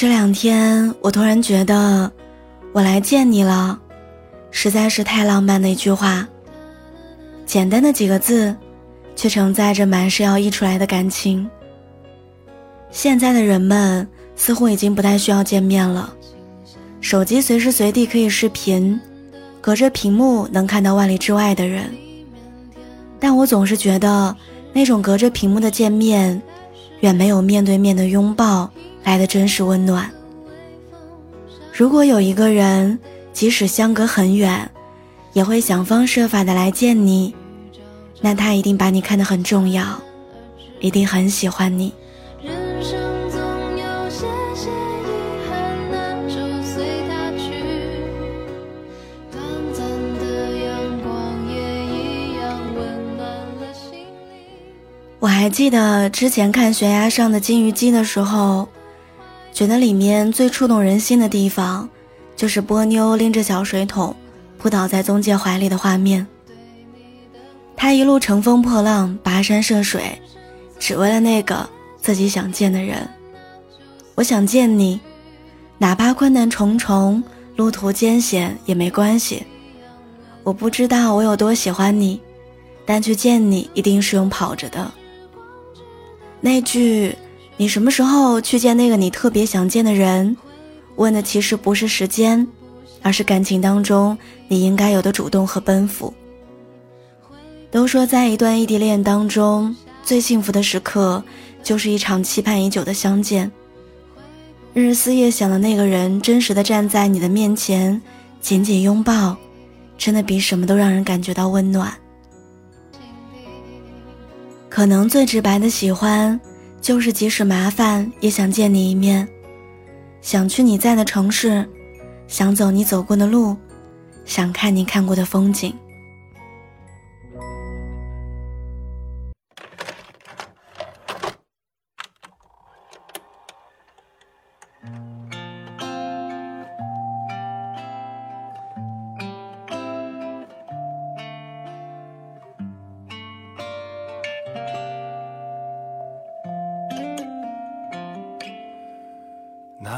这两天我突然觉得，我来见你了，实在是太浪漫的一句话。简单的几个字，却承载着满是要溢出来的感情。现在的人们似乎已经不太需要见面了，手机随时随地可以视频，隔着屏幕能看到万里之外的人。但我总是觉得，那种隔着屏幕的见面，远没有面对面的拥抱。来的真是温暖。如果有一个人，即使相隔很远，也会想方设法的来见你，那他一定把你看得很重要，一定很喜欢你。我还记得之前看悬崖上的金鱼姬的时候。觉得里面最触动人心的地方，就是波妞拎着小水桶，扑倒在宗介怀里的画面。他一路乘风破浪，跋山涉水，只为了那个自己想见的人。我想见你，哪怕困难重重，路途艰险也没关系。我不知道我有多喜欢你，但去见你一定是用跑着的。那句。你什么时候去见那个你特别想见的人？问的其实不是时间，而是感情当中你应该有的主动和奔赴。都说在一段异地恋当中，最幸福的时刻就是一场期盼已久的相见。日思夜想的那个人真实的站在你的面前，紧紧拥抱，真的比什么都让人感觉到温暖。可能最直白的喜欢。就是即使麻烦也想见你一面，想去你在的城市，想走你走过的路，想看你看过的风景。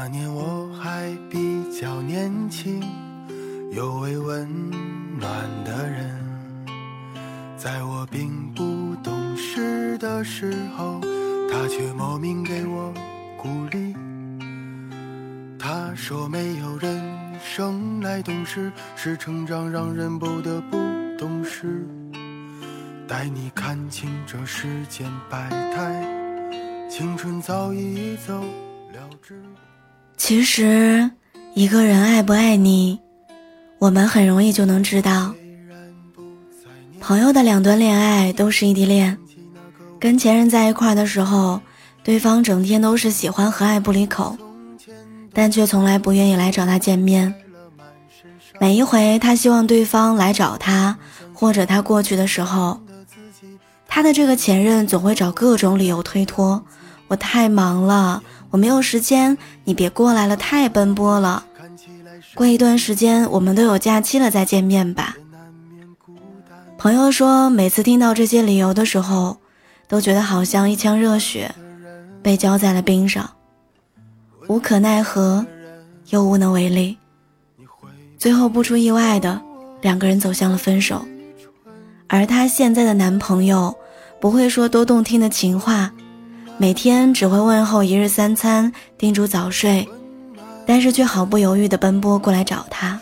那年我还比较年轻，有位温暖的人，在我并不懂事的时候，他却莫名给我鼓励。他说没有人生来懂事，是成长让人不得不懂事。带你看清这世间百态，青春早已走了之。其实，一个人爱不爱你，我们很容易就能知道。朋友的两段恋爱都是异地恋，跟前任在一块的时候，对方整天都是喜欢和爱不离口，但却从来不愿意来找他见面。每一回他希望对方来找他，或者他过去的时候，他的这个前任总会找各种理由推脱：“我太忙了。”我没有时间，你别过来了，太奔波了。过一段时间我们都有假期了，再见面吧。朋友说，每次听到这些理由的时候，都觉得好像一腔热血被浇在了冰上，无可奈何，又无能为力。最后不出意外的，两个人走向了分手。而她现在的男朋友，不会说多动听的情话。每天只会问候一日三餐，叮嘱早睡，但是却毫不犹豫地奔波过来找他。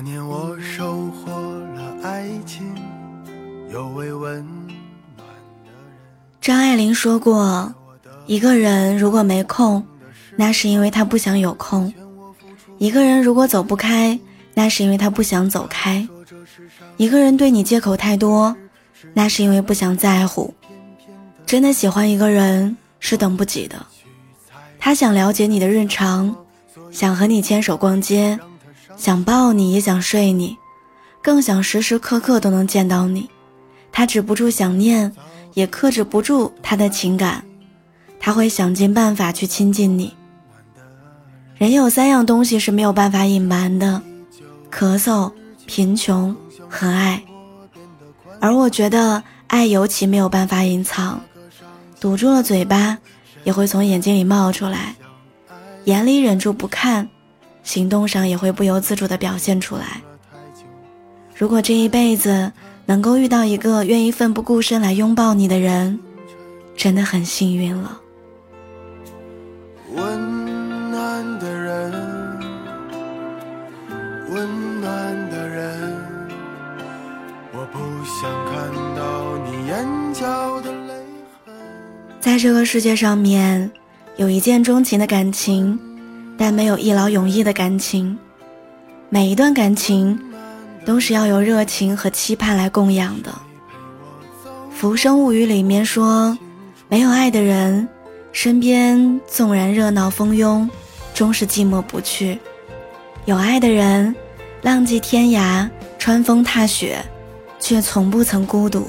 那年我收获了爱情，有位温暖的人。张爱玲说过，一个人如果没空，那是因为他不想有空；一个人如果走不开，那是因为他不想走开；一个人对你借口太多，那是因为不想在乎。真的喜欢一个人是等不及的，他想了解你的日常，想和你牵手逛街。想抱你，也想睡你，更想时时刻刻都能见到你，他止不住想念，也克制不住他的情感，他会想尽办法去亲近你。人有三样东西是没有办法隐瞒的：咳嗽、贫穷和爱。而我觉得爱尤其没有办法隐藏，堵住了嘴巴，也会从眼睛里冒出来；眼里忍住不看，行动上也会不由自主地表现出来。如果这一辈子能够遇到一个愿意奋不顾身来拥抱你的人，真的很幸运了。温暖的人，温暖的人，我不想看到你眼角的泪痕在这个世界上面，有一见钟情的感情，但没有一劳永逸的感情。每一段感情，都是要有热情和期盼来供养的。《浮生物语》里面说，没有爱的人，身边纵然热闹蜂拥，终是寂寞不去；有爱的人，浪迹天涯，穿风踏雪，却从不曾孤独。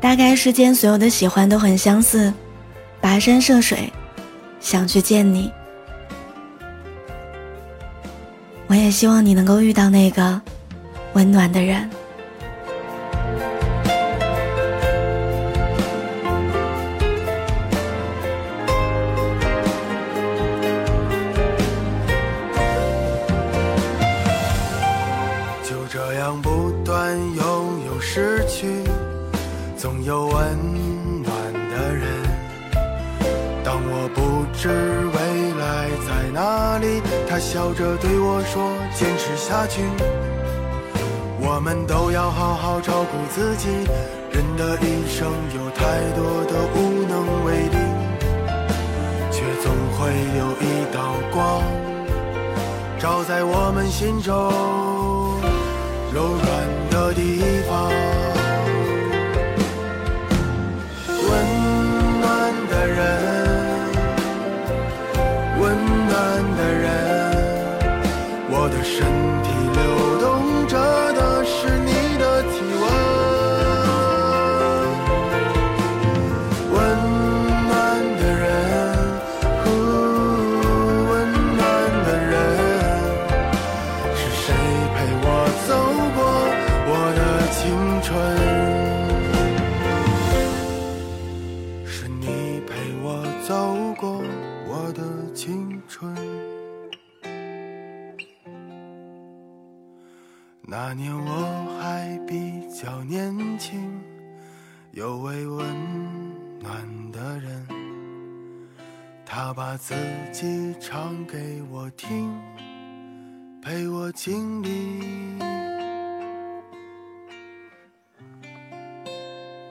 大概世间所有的喜欢都很相似，跋山涉水，想去见你。我也希望你能够遇到那个温暖的人。不知未来在哪里，他笑着对我说：“坚持下去。”我们都要好好照顾自己。人的一生有太多的无能为力，却总会有一道光，照在我们心中柔软的地的身体流。年轻，有位温暖的人，他把自己唱给我听，陪我经历。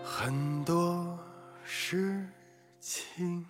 很多事情。